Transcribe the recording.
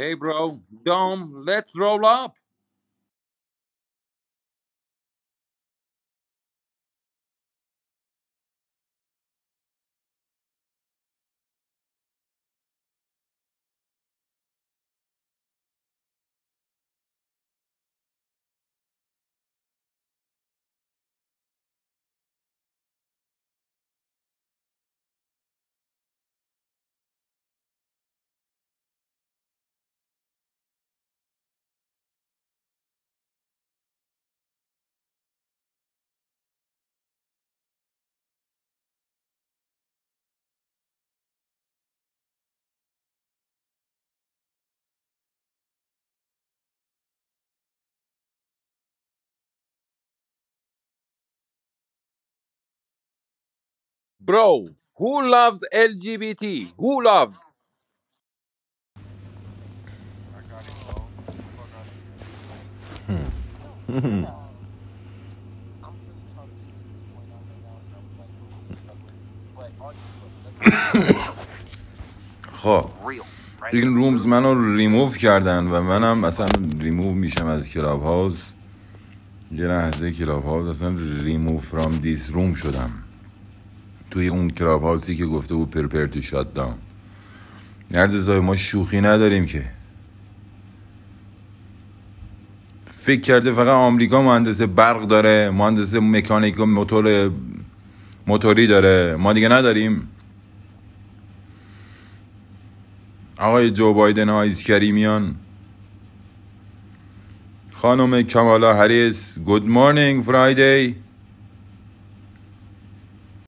Hey, bro, Dom, let's roll up. Bro, who loves LGBT? Who loves? خب این rooms منو ریموو کردن و منم اصلا ریموو میشم از Clubhouse یه لحظه کلاب هاوس اصلا ریموو فرام دیس روم شدم توی اون کلاب هاوسی که گفته بود پرپر تو شات داون. نرد ما شوخی نداریم که. فکر کرده فقط آمریکا مهندس برق داره مهندس مکانیک موتور موتوری داره. ما دیگه نداریم. آقای جو بایدن آیز کریمیان. خانم کمالا هریس گود مورنینگ فرایدی